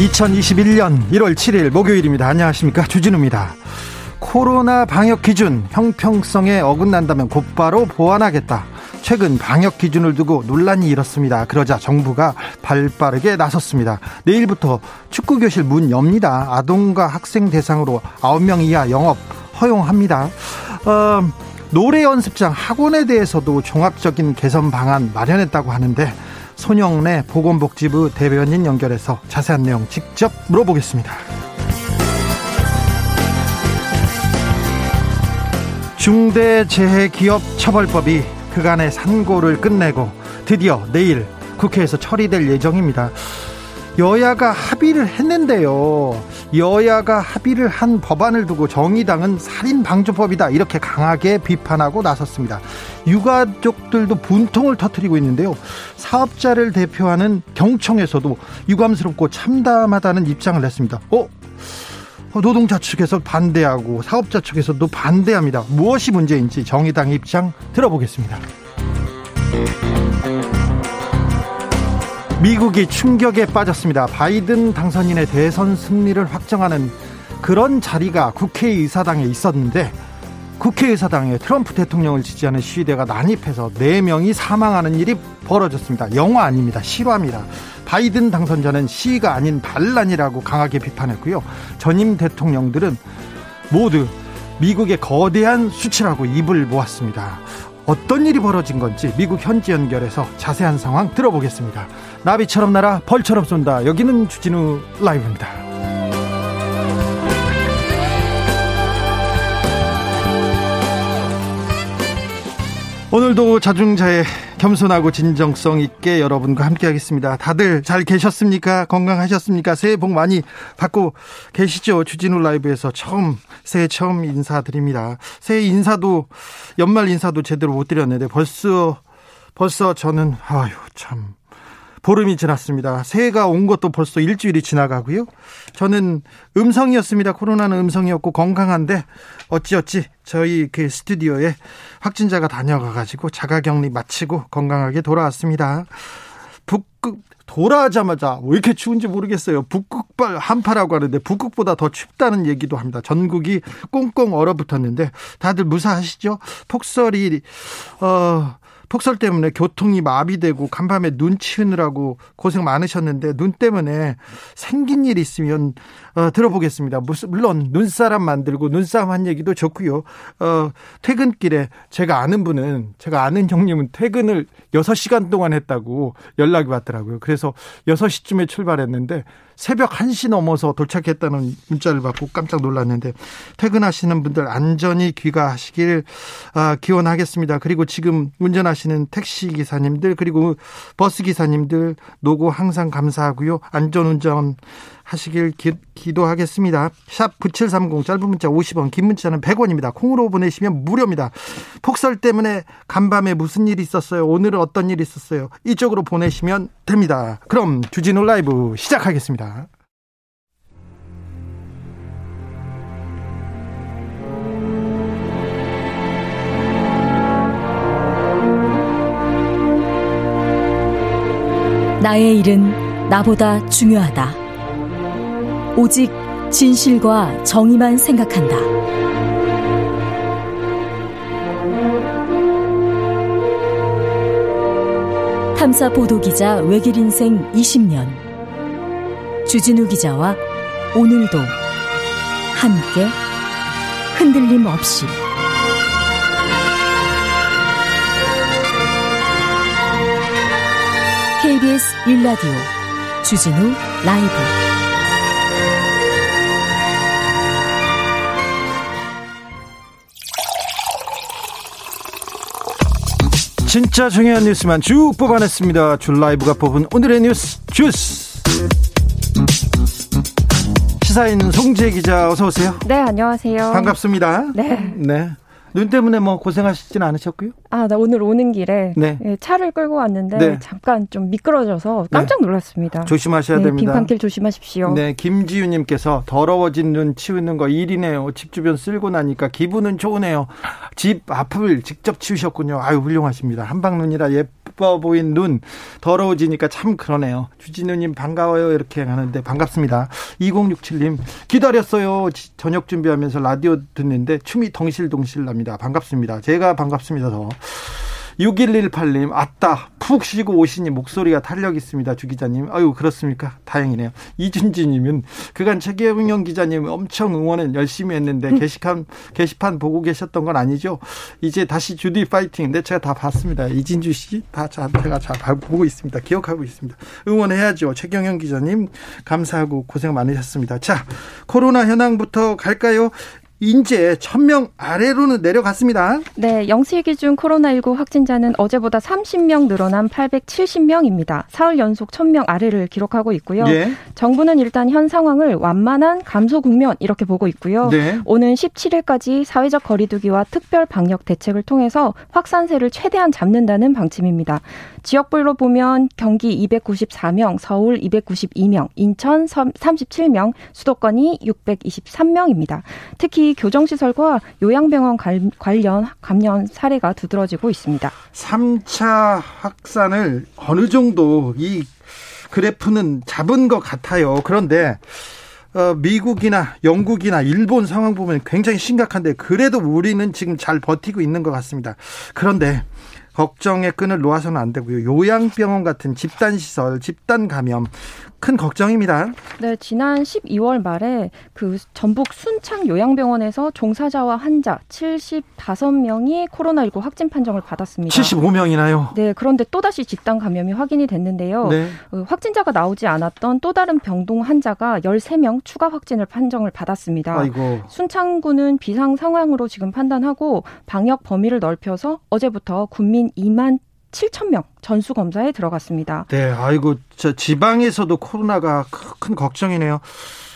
2021년 1월 7일 목요일입니다. 안녕하십니까. 주진우입니다. 코로나 방역 기준 형평성에 어긋난다면 곧바로 보완하겠다. 최근 방역 기준을 두고 논란이 일었습니다. 그러자 정부가 발 빠르게 나섰습니다. 내일부터 축구 교실 문 엽니다. 아동과 학생 대상으로 9명 이하 영업 허용합니다. 어, 노래 연습장 학원에 대해서도 종합적인 개선 방안 마련했다고 하는데 손영래 보건복지부 대변인 연결해서 자세한 내용 직접 물어보겠습니다. 중대재해기업처벌법이 그간의 산고를 끝내고 드디어 내일 국회에서 처리될 예정입니다. 여야가 합의를 했는데요. 여야가 합의를 한 법안을 두고 정의당은 살인방조법이다 이렇게 강하게 비판하고 나섰습니다. 유가족들도 분통을 터뜨리고 있는데요. 사업자를 대표하는 경청에서도 유감스럽고 참담하다는 입장을 냈습니다. 어? 노동자 측에서 반대하고 사업자 측에서도 반대합니다. 무엇이 문제인지 정의당 입장 들어보겠습니다. 미국이 충격에 빠졌습니다. 바이든 당선인의 대선 승리를 확정하는 그런 자리가 국회의사당에 있었는데 국회의사당에 트럼프 대통령을 지지하는 시위대가 난입해서 4명이 사망하는 일이 벌어졌습니다. 영화 아닙니다. 실화입니다. 바이든 당선자는 시위가 아닌 반란이라고 강하게 비판했고요. 전임 대통령들은 모두 미국의 거대한 수치라고 입을 모았습니다. 어떤 일이 벌어진 건지 미국 현지 연결해서 자세한 상황 들어보겠습니다. 나비처럼 날아 벌처럼 쏜다. 여기는 주진우 라이브입니다. 오늘도 자중자의 겸손하고 진정성 있게 여러분과 함께 하겠습니다. 다들 잘 계셨습니까? 건강하셨습니까? 새해 복 많이 받고 계시죠? 주진우 라이브에서 처음, 새해 처음 인사드립니다. 새해 인사도, 연말 인사도 제대로 못 드렸는데 벌써, 벌써 저는, 아유, 참. 보름이 지났습니다. 새해가 온 것도 벌써 일주일이 지나가고요. 저는 음성이었습니다. 코로나는 음성이었고 건강한데 어찌어찌 저희 그 스튜디오에 확진자가 다녀가가지고 자가격리 마치고 건강하게 돌아왔습니다. 북극 돌아가자마자 왜 이렇게 추운지 모르겠어요. 북극발 한파라고 하는데 북극보다 더 춥다는 얘기도 합니다. 전국이 꽁꽁 얼어붙었는데 다들 무사하시죠? 폭설이 어 폭설 때문에 교통이 마비되고 간밤에 눈 치우느라고 고생 많으셨는데 눈 때문에 생긴 일 있으면 어, 들어보겠습니다. 물론 눈사람 만들고 눈싸움 한 얘기도 좋고요. 어, 퇴근길에 제가 아는 분은 제가 아는 형님은 퇴근을 6시간 동안 했다고 연락이 왔더라고요. 그래서 6시쯤에 출발했는데 새벽 1시 넘어서 도착했다는 문자를 받고 깜짝 놀랐는데 퇴근하시는 분들 안전히 귀가하시길 아, 기원하겠습니다. 그리고 지금 운전하시는 택시 기사님들 그리고 버스 기사님들 노고 항상 감사하고요. 안전 운전 하시길 기, 도하겠습니다. 샵 9730 짧은 문자 50원 긴 문자는 100원입니다. 콩으로 보내시면 무료입니다. 폭설 때문에 간밤에 무슨 일이 있었어요? 오늘은 어떤 일이 있었어요? 이쪽으로 보내시면 됩니다. 그럼 주진우 라이브 시작하겠습니다. 나의 일은 나보다 중요하다. 오직 진실과 정의만 생각한다. 탐사 보도 기자 외길 인생 20년. 주진우 기자와 오늘도 함께 흔들림 없이 KBS 1라디오 주진우 라이브 진짜 중요한 뉴스만 쭉 뽑아냈습니다. 줄 라이브가 뽑은 오늘의 뉴스 주스. 시사인 송재 기자 어서 오세요. 네, 안녕하세요. 반갑습니다. 네. 네. 눈 때문에 뭐 고생하시지는 않으셨고요? 아, 나 오늘 오는 길에 네. 예, 차를 끌고 왔는데 네. 잠깐 좀 미끄러져서 깜짝 놀랐습니다. 조심하셔야 네, 됩니다. 빙판길 조심하십시오. 네, 김지윤 님께서 더러워진 눈 치우는 거 일이네요. 집 주변 쓸고 나니까 기분은 좋으네요. 집 앞을 직접 치우셨군요. 아유 훌륭하십니다. 한방눈이라 예뻐 보인 눈 더러워지니까 참 그러네요. 주진우님 반가워요 이렇게 하는데 반갑습니다. 2067님 기다렸어요. 지- 저녁 준비하면서 라디오 듣는데 춤이 덩실덩실 납니다. 반갑습니다. 제가 반갑습니다. 더. 6118님, 아따, 푹 쉬고 오시니 목소리가 탄력 있습니다, 주 기자님. 아유, 그렇습니까? 다행이네요. 이준지님은 그간 최경영 기자님 엄청 응원은 열심히 했는데 게시판, 게시판 보고 계셨던 건 아니죠? 이제 다시 주디 파이팅. 네, 제가 다 봤습니다. 이진주 씨, 다 자- 제가 잘 보고 있습니다. 기억하고 있습니다. 응원해야죠. 최경영 기자님, 감사하고 고생 많으셨습니다. 자, 코로나 현황부터 갈까요? 인제 1000명 아래로는 내려갔습니다. 네, 영시 기준 코로나19 확진자는 어제보다 30명 늘어난 870명입니다. 사흘 연속 1000명 아래를 기록하고 있고요. 예. 정부는 일단 현 상황을 완만한 감소 국면 이렇게 보고 있고요. 네. 오는 17일까지 사회적 거리두기와 특별 방역 대책을 통해서 확산세를 최대한 잡는다는 방침입니다. 지역별로 보면 경기 294명, 서울 292명, 인천 37명, 수도권이 623명입니다. 특히 교정시설과 요양병원 관- 관련 감염 사례가 두드러지고 있습니다. 3차 확산을 어느 정도 이 그래프는 잡은 것 같아요. 그런데 어, 미국이나 영국이나 일본 상황 보면 굉장히 심각한데 그래도 우리는 지금 잘 버티고 있는 것 같습니다. 그런데 걱정의 끈을 놓아서는 안 되고요. 요양병원 같은 집단시설, 집단 감염 큰 걱정입니다. 네, 지난 12월 말에 그 전북 순창 요양병원에서 종사자와 환자 75명이 코로나19 확진 판정을 받았습니다. 75명이나요. 네, 그런데 또다시 집단 감염이 확인이 됐는데요. 네. 어, 확진자가 나오지 않았던 또 다른 병동 환자가 13명 추가 확진을 판정을 받았습니다. 아이고. 순창구는 비상 상황으로 지금 판단하고 방역 범위를 넓혀서 어제부터 국민 2만 7천 명 전수 검사에 들어갔습니다. 네, 아이고, 저 지방에서도 코로나가 크- 큰 걱정이네요.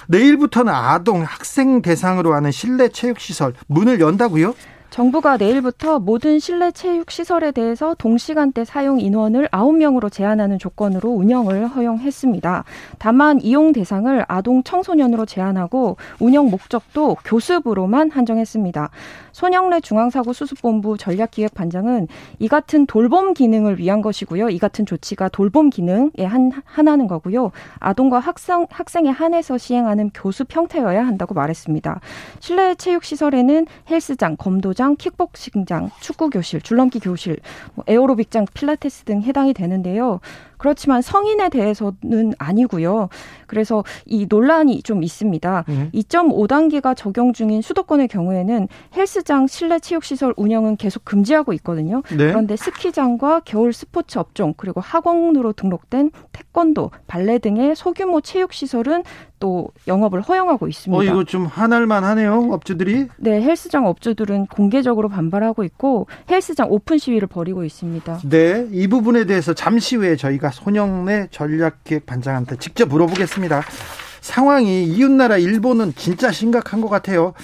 내일부터는 아동, 학생 대상으로 하는 실내 체육 시설 문을 연다고요? 정부가 내일부터 모든 실내 체육 시설에 대해서 동시간대 사용 인원을 9명으로 제한하는 조건으로 운영을 허용했습니다. 다만 이용 대상을 아동 청소년으로 제한하고 운영 목적도 교습으로만 한정했습니다. 손영래 중앙사고수습본부 전략기획반장은 이 같은 돌봄 기능을 위한 것이고요. 이 같은 조치가 돌봄 기능에 한, 하나는 거고요. 아동과 학생, 학생에 한해서 시행하는 교습 형태여야 한다고 말했습니다. 실내 체육시설에는 헬스장, 검도장, 킥복싱장, 축구 교실, 줄넘기 교실, 뭐 에어로빅장, 필라테스 등 해당이 되는데요. 그렇지만 성인에 대해서는 아니고요. 그래서 이 논란이 좀 있습니다. 네. 2.5단계가 적용 중인 수도권의 경우에는 헬스장 실내 체육시설 운영은 계속 금지하고 있거든요. 네. 그런데 스키장과 겨울 스포츠 업종 그리고 학원으로 등록된 태권도, 발레 등의 소규모 체육시설은 또 영업을 허용하고 있습니다. 어, 이거 좀 화날만 하네요, 업주들이. 네, 헬스장 업주들은 공개적으로 반발하고 있고 헬스장 오픈 시위를 벌이고 있습니다. 네, 이 부분에 대해서 잠시 후에 저희가 손영래 전략기획 반장한테 직접 물어보겠습니다. 상황이 이웃나라 일본은 진짜 심각한 것 같아요.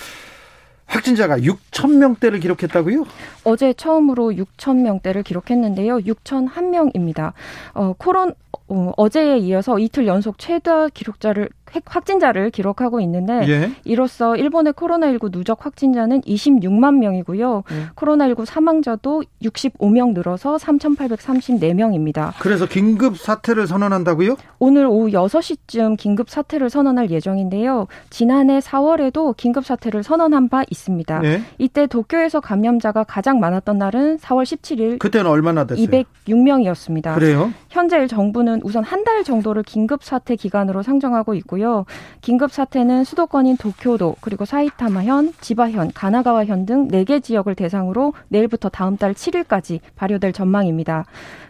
확진자가 6천 명대를 기록했다고요? 어제 처음으로 6천 명대를 기록했는데요. 6천 1명입니다. 어, 코론 어, 어제에 이어서 이틀 연속 최다 기록자를 확진자를 기록하고 있는데 예. 이로써 일본의 코로나19 누적 확진자는 26만 명이고요. 예. 코로나19 사망자도 65명 늘어서 3,834명입니다. 그래서 긴급 사태를 선언한다고요? 오늘 오후 6시쯤 긴급 사태를 선언할 예정인데요. 지난해 4월에도 긴급 사태를 선언한 바 있습니다. 네. 이때 도쿄에서 감염자가 가장 많았던 날은 4월 17일 그때는 얼마나 됐어요? 206명이었습니다. 그래요? 현재 정부 는 우선 한 달 정도를 긴급 사태 기간으로 상정하고 있고요. 긴급 사태는 수도권인 도쿄도 그리고 사이타마현, 지바현, 가나가와현 등 4개 지역을 대상으로 내일부터 다음 달 7일까지 발효될 전망입니다.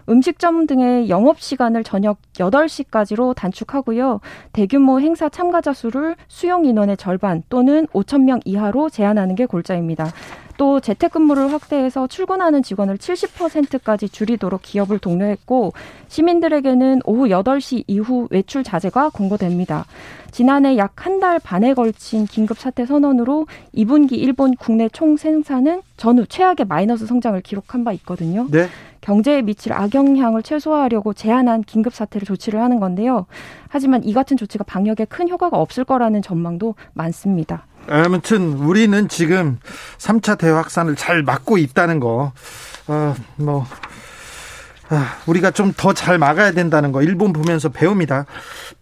음식점 등의 영업 시간을 저녁 8시까지로 단축하고요. 대규모 행사 참가자 수를 수용 인원의 절반 또는 5천 명 이하로 제한하는 게 골자입니다. 또 재택근무를 확대해서 출근하는 직원을 70%까지 줄이도록 기업을 독려했고 시민들에게는 오후 8시 이후 외출 자제가 권고됩니다. 지난해 약 한 달 반에 걸친 긴급 사태 선언으로 2분기 일본 국내 총 생산은 전후 최악의 마이너스 성장을 기록한 바 있거든요. 네. 경제에 미칠 악영향을 최소화하려고 제한한 긴급 사태를 조치를 하는 건데요. 하지만 이 같은 조치가 방역에 큰 효과가 없을 거라는 전망도 많습니다. 아무튼 우리는 지금 3차 대확산을 잘 막고 있다는 거, 어, 뭐, 아, 우리가 좀 더 잘 막아야 된다는 거 일본 보면서 배웁니다.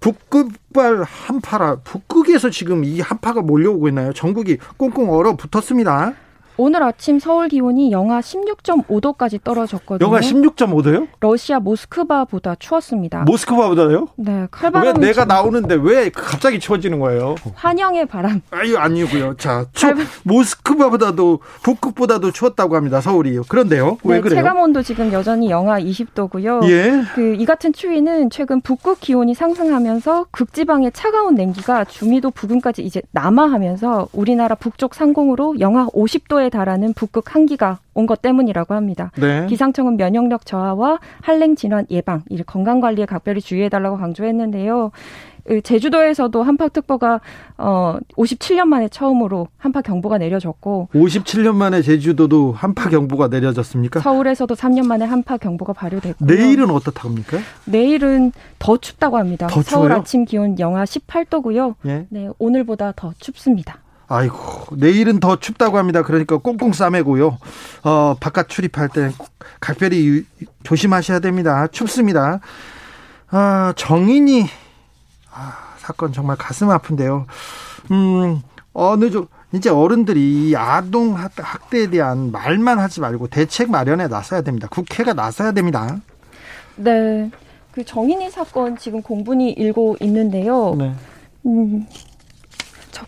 북극발 한파라 북극에서 지금 이 한파가 몰려오고 있나요? 전국이 꽁꽁 얼어 붙었습니다. 오늘 아침 서울 기온이 영하 16.5도까지 떨어졌거든요. 영하 16.5도요? 러시아 모스크바보다 추웠습니다. 모스크바보다요? 네, 칼바람. 왜 내가 나오는데 왜 갑자기 추워지는 거예요? 환영의 바람. 아유 아니고요. 자, 추, 모스크바보다도 북극보다도 추웠다고 합니다. 서울이요. 그런데요? 왜 네, 그래요? 체감 온도 지금 여전히 영하 20도고요. 예. 그 이 같은 추위는 최근 북극 기온이 상승하면서 극지방의 차가운 냉기가 중위도 부근까지 이제 남하하면서 우리나라 북쪽 상공으로 영하 50도 에 달하는 북극 한기가 온 것 때문이라고 합니다. 네. 기상청은 면역력 저하와 한랭 질환 예방, 이 건강 관리에 각별히 주의해달라고 강조했는데요. 그 제주도에서도 한파특보가 어 57년 만에 처음으로 한파 경보가 내려졌고 57년 만에 제주도도 한파 경보가 내려졌습니까? 서울에서도 3년 만에 한파 경보가 발효됐고 내일은 어떻답니까? 내일은 더 춥다고 합니다. 더 서울 추워요? 아침 기온 영하 18도고요. 예. 네, 오늘보다 더 춥습니다. 아이고, 내일은 더 춥다고 합니다. 그러니까 꽁꽁 싸매고요. 어, 바깥 출입할 때 각별히 유- 조심하셔야 됩니다. 춥습니다. 아, 정인이 아, 사건 정말 가슴 아픈데요. 음, 어느 정 이제 어른들이 이 아동 학- 학대에 대한 말만 하지 말고 대책 마련에 나서야 됩니다. 국회가 나서야 됩니다. 네. 그 정인이 사건 지금 공분이 일고 있는데요. 네. 음, 저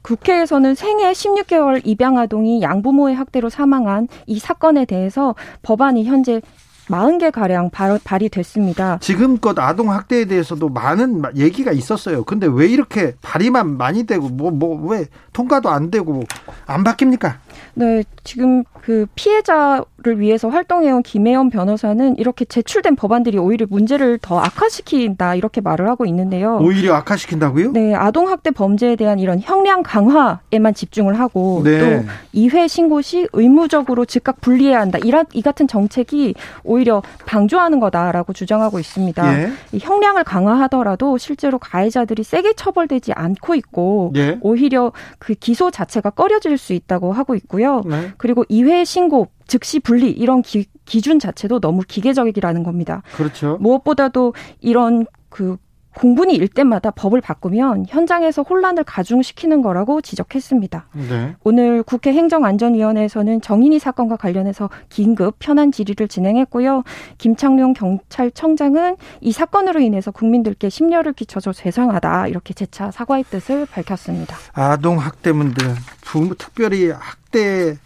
국회에서는 생애 16개월 입양 아동이 양부모의 학대로 사망한 이 사건에 대해서 법안이 현재 40개 가량 발의됐습니다. 지금껏 아동 학대에 대해서도 많은 마- 얘기가 있었어요. 근데 왜 이렇게 발의만 많이 되고 뭐 뭐 왜 통과도 안 되고 안 바뀝니까? 네, 지금 그 피해자 를 위해서 활동해온 김혜연 변호사는 이렇게 제출된 법안들이 오히려 문제를 더 악화시킨다 이렇게 말을 하고 있는데요. 오히려 악화시킨다고요? 네, 아동학대 범죄에 대한 이런 형량 강화에만 집중을 하고 네. 또 이회 신고 시 의무적으로 즉각 분리해야 한다. 이라, 이 같은 정책이 오히려 방조하는 거다라고 주장하고 있습니다. 예. 이 형량을 강화하더라도 실제로 가해자들이 세게 처벌되지 않고 있고 예. 오히려 그 기소 자체가 꺼려질 수 있다고 하고 있고요. 네. 그리고 이회 신고 즉시 분리 이런 기, 기준 자체도 너무 기계적이라는 겁니다. 그렇죠. 무엇보다도 이런 그 공분이 일 때마다 법을 바꾸면 현장에서 혼란을 가중시키는 거라고 지적했습니다. 네. 오늘 국회 행정안전위원회에서는 정인이 사건과 관련해서 긴급 현안 질의를 진행했고요. 김창룡 경찰청장은 이 사건으로 인해서 국민들께 심려를 끼쳐서 죄송하다 이렇게 재차 사과의 뜻을 밝혔습니다. 아동 학대문들 부모 특별히 학대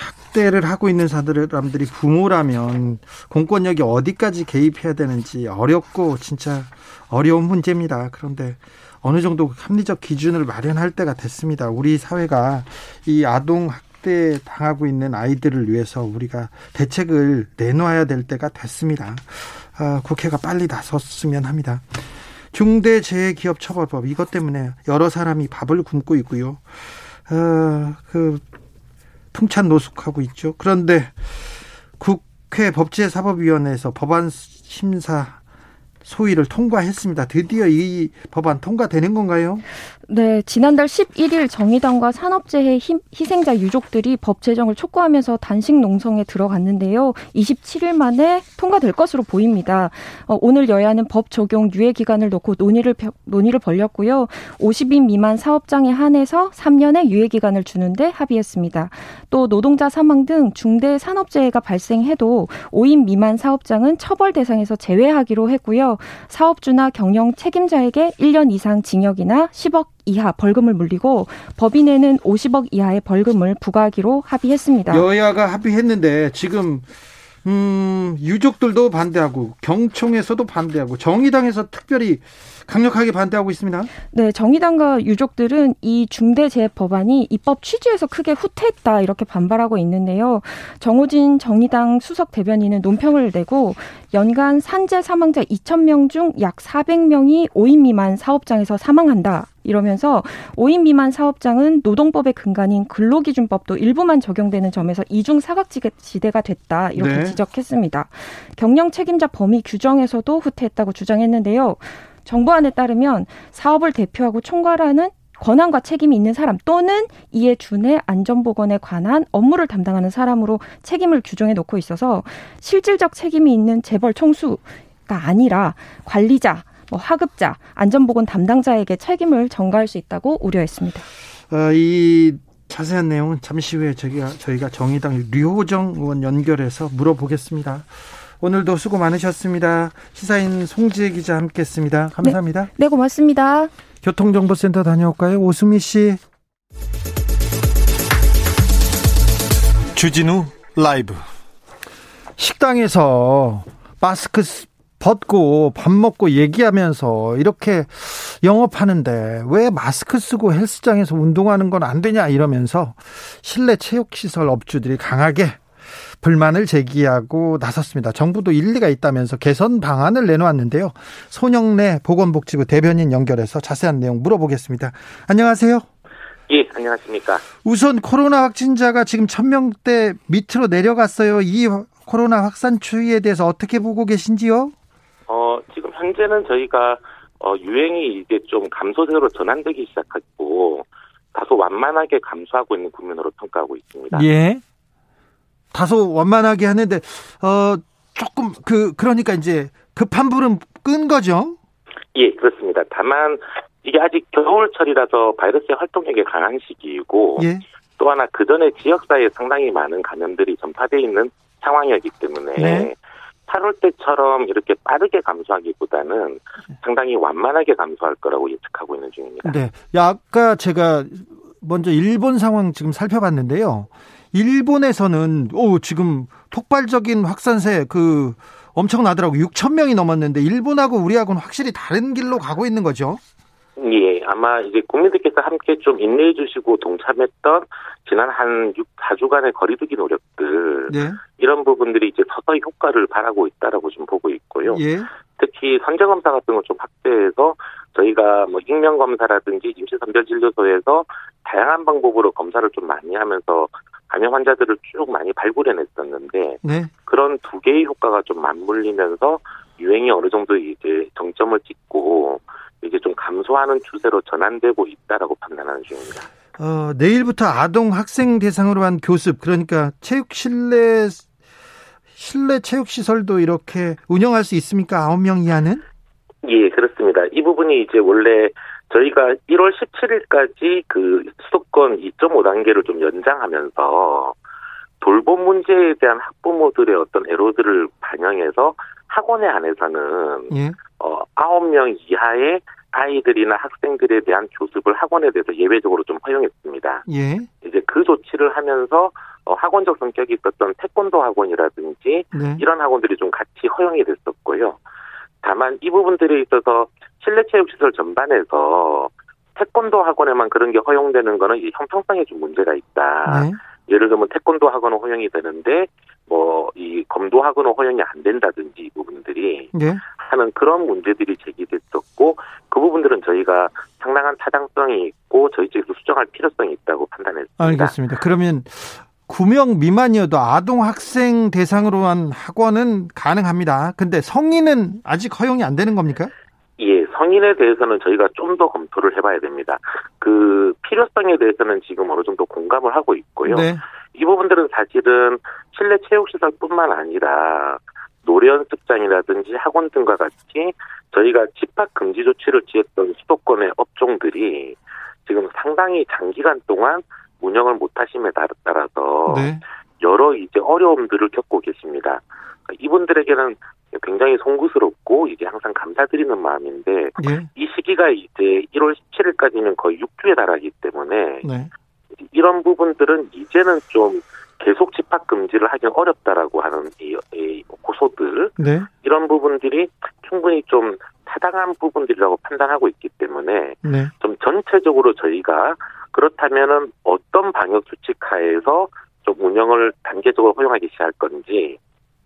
학대를 하고 있는 사람들이 부모라면 공권력이 어디까지 개입해야 되는지 어렵고 진짜 어려운 문제입니다. 그런데 어느 정도 합리적 기준을 마련할 때가 됐습니다. 우리 사회가 이 아동 학대 당하고 있는 아이들을 위해서 우리가 대책을 내놓아야 될 때가 됐습니다. 아, 국회가 빨리 나섰으면 합니다. 중대재해기업처벌법 이것 때문에 여러 사람이 밥을 굶고 있고요. 어, 그 풍찬 노숙하고 있죠. 그런데 국회 법제사법위원회에서 법안 심사 소위를 통과했습니다. 드디어 이 법안 통과되는 건가요? 네, 지난달 11일 정의당과 산업재해 희- 희생자 유족들이 법 제정을 촉구하면서 단식 농성에 들어갔는데요. 27일 만에 통과될 것으로 보입니다. 어, 오늘 여야는 법 적용 유예 기간을 놓고 논의를 펴- 논의를 벌였고요. 50인 미만 사업장에 한해서 3년의 유예 기간을 주는데 합의했습니다. 또 노동자 사망 등 중대 산업재해가 발생해도 5인 미만 사업장은 처벌 대상에서 제외하기로 했고요. 사업주나 경영 책임자에게 1년 이상 징역이나 10억 이하 벌금을 물리고 법인에는 50억 이하의 벌금을 부과하기로 합의했습니다. 여야가 합의했는데 지금 음, 유족들도 반대하고 경총에서도 반대하고 정의당에서 특별히 강력하게 반대하고 있습니다. 네, 정의당과 유족들은 이 중대재해 법안이 입법 취지에서 크게 후퇴했다 이렇게 반발하고 있는데요. 정호진 정의당 수석 대변인은 논평을 내고 연간 산재 사망자 2,000명 중 약 400명이 5인 미만 사업장에서 사망한다. 이러면서 5인 미만 사업장은 노동법의 근간인 근로기준법도 일부만 적용되는 점에서 이중 사각지대가 됐다. 이렇게 네. 지적했습니다. 경영 책임자 범위 규정에서도 후퇴했다고 주장했는데요. 정부안에 따르면 사업을 대표하고 총괄하는 권한과 책임이 있는 사람 또는 이에 준해 안전보건에 관한 업무를 담당하는 사람으로 책임을 규정해 놓고 있어서 실질적 책임이 있는 재벌 총수가 아니라 관리자, 뭐 하급자, 안전보건 담당자에게 책임을 전가할 수 있다고 우려했습니다. 어, 이 자세한 내용은 잠시 후에 저희가, 저희가 정의당 류호정 의원 연결해서 물어보겠습니다. 오늘도 수고 많으셨습니다. 시사인 송지혜 기자 함께했습니다. 감사합니다. 네, 네 고맙습니다. 교통정보센터 다녀올까요? 오수미 씨. 주진우 라이브. 식당에서 마스크 벗고 밥 먹고 얘기하면서 이렇게 영업하는데 왜 마스크 쓰고 헬스장에서 운동하는 건 안 되냐 이러면서 실내 체육시설 업주들이 강하게 불만을 제기하고 나섰습니다. 정부도 일리가 있다면서 개선 방안을 내놓았는데요. 손영래 보건복지부 대변인 연결해서 자세한 내용 물어보겠습니다. 안녕하세요. 예, 안녕하십니까. 우선 코로나 확진자가 지금 천명대 밑으로 내려갔어요. 이 코로나 확산 추이에 대해서 어떻게 보고 계신지요? 현재는 저희가 어, 유행이 이제 좀 감소세로 전환되기 시작했고 다소 완만하게 감소하고 있는 국면으로 평가하고 있습니다. 예. 다소 완만하게 하는데 어 조금 그 그러니까 이제 급한 불은 끈 거죠? 예, 그렇습니다. 다만 이게 아직 겨울철이라서 바이러스의 활동력이 강한 시기이고 예. 또 하나 그 전에 지역사회에 상당히 많은 감염들이 전파돼 있는 상황이었기 때문에 네. 8월 때처럼 이렇게 빠르게 감소하기보다는 상당히 완만하게 감소할 거라고 예측하고 있는 중입니다. 네. 아까 제가 먼저 일본 상황 지금 살펴봤는데요. 일본에서는 오 지금 폭발적인 확산세 그 엄청나더라고 6천 명이 넘었는데 일본하고 우리하고는 확실히 다른 길로 가고 있는 거죠. 예, 아마 이제 국민들께서 함께 좀 인내해 주시고 동참했던 지난 한 6, 4주간의 거리두기 노력들 네. 이런 부분들이 이제 서서히 효과를 발하고 있다라고 좀 보고 있고요. 예. 특히 선제 검사 같은 걸 좀 확대해서 저희가 뭐 익명 검사라든지 임시 선별 진료소에서 다양한 방법으로 검사를 좀 많이 하면서 감염 환자들을 쭉 많이 발굴해냈었는데 네. 그런 두 개의 효과가 좀 맞물리면서 유행이 어느 정도 이제 정점을 찍고 이제 좀 감소하는 추세로 전환되고 있다라고 판단하는 중입니다. 어, 내일부터 아동 학생 대상으로 한 교습 그러니까 체육 실내 실내 체육 시설도 이렇게 운영할 수 있습니까? 아홉 명 이하는? 예, 그렇습니다. 이 부분이 이제 원래 저희가 1월 17일까지 그 수도권 2.5단계를 좀 연장하면서 돌봄 문제에 대한 학부모들의 어떤 애로들을 반영해서 학원에 안에서는 예. 어 9명 이하의 아이들이나 학생들에 대한 교습을 학원에 대해서 예외적으로 좀 허용했습니다. 예. 이제 그 조치를 하면서 어, 학원적 성격이 있었던 태권도 학원이라든지 네. 이런 학원들이 좀 같이 허용이 됐었고요. 다만 이 부분들에 있어서 실내 체육 시설 전반에서 태권도 학원에만 그런 게 허용되는 거는 이 형평성에 좀 문제가 있다. 네. 예를 들면 태권도 학원은 허용이 되는데 뭐 이 검도 학원은 허용이 안 된다든지 이 부분들이 네. 하는 그런 문제들이 제기됐었고 그 부분들은 저희가 상당한 타당성이 있고 저희 쪽에서 수정할 필요성이 있다고 판단했습니다. 알겠습니다. 그러면 9명 미만이어도 아동 학생 대상으로 한 학원은 가능합니다. 근데 성인은 아직 허용이 안 되는 겁니까? 예, 성인에 대해서는 저희가 좀 더 검토를 해봐야 됩니다. 그 필요성에 대해서는 지금 어느 정도 공감을 하고 있고요. 네. 이 부분들은 사실은 실내 체육시설뿐만 아니라 노래 연습장이라든지 학원 등과 같이 저희가 집합 금지 조치를 취했던 수도권의 업종들이 지금 상당히 장기간 동안 운영을 못하심에 따라서 네. 여러 이제 어려움들을 겪고 계십니다. 이분들에게는 굉장히 송구스럽고 이제 항상 감사드리는 마음인데 예. 이 시기가 이제 1월 17일까지는 거의 6주에 달하기 때문에 네. 이런 부분들은 이제는 좀 계속 집합 금지를 하긴 어렵다라고 하는 이, 이 고소들 네. 이런 부분들이 충분히 좀 타당한 부분들이라고 판단하고 있기 때문에 네. 좀 전체적으로 저희가 그렇다면은 어떤 방역 수칙 하에서 좀 운영을 단계적으로 허용하기 시작할 건지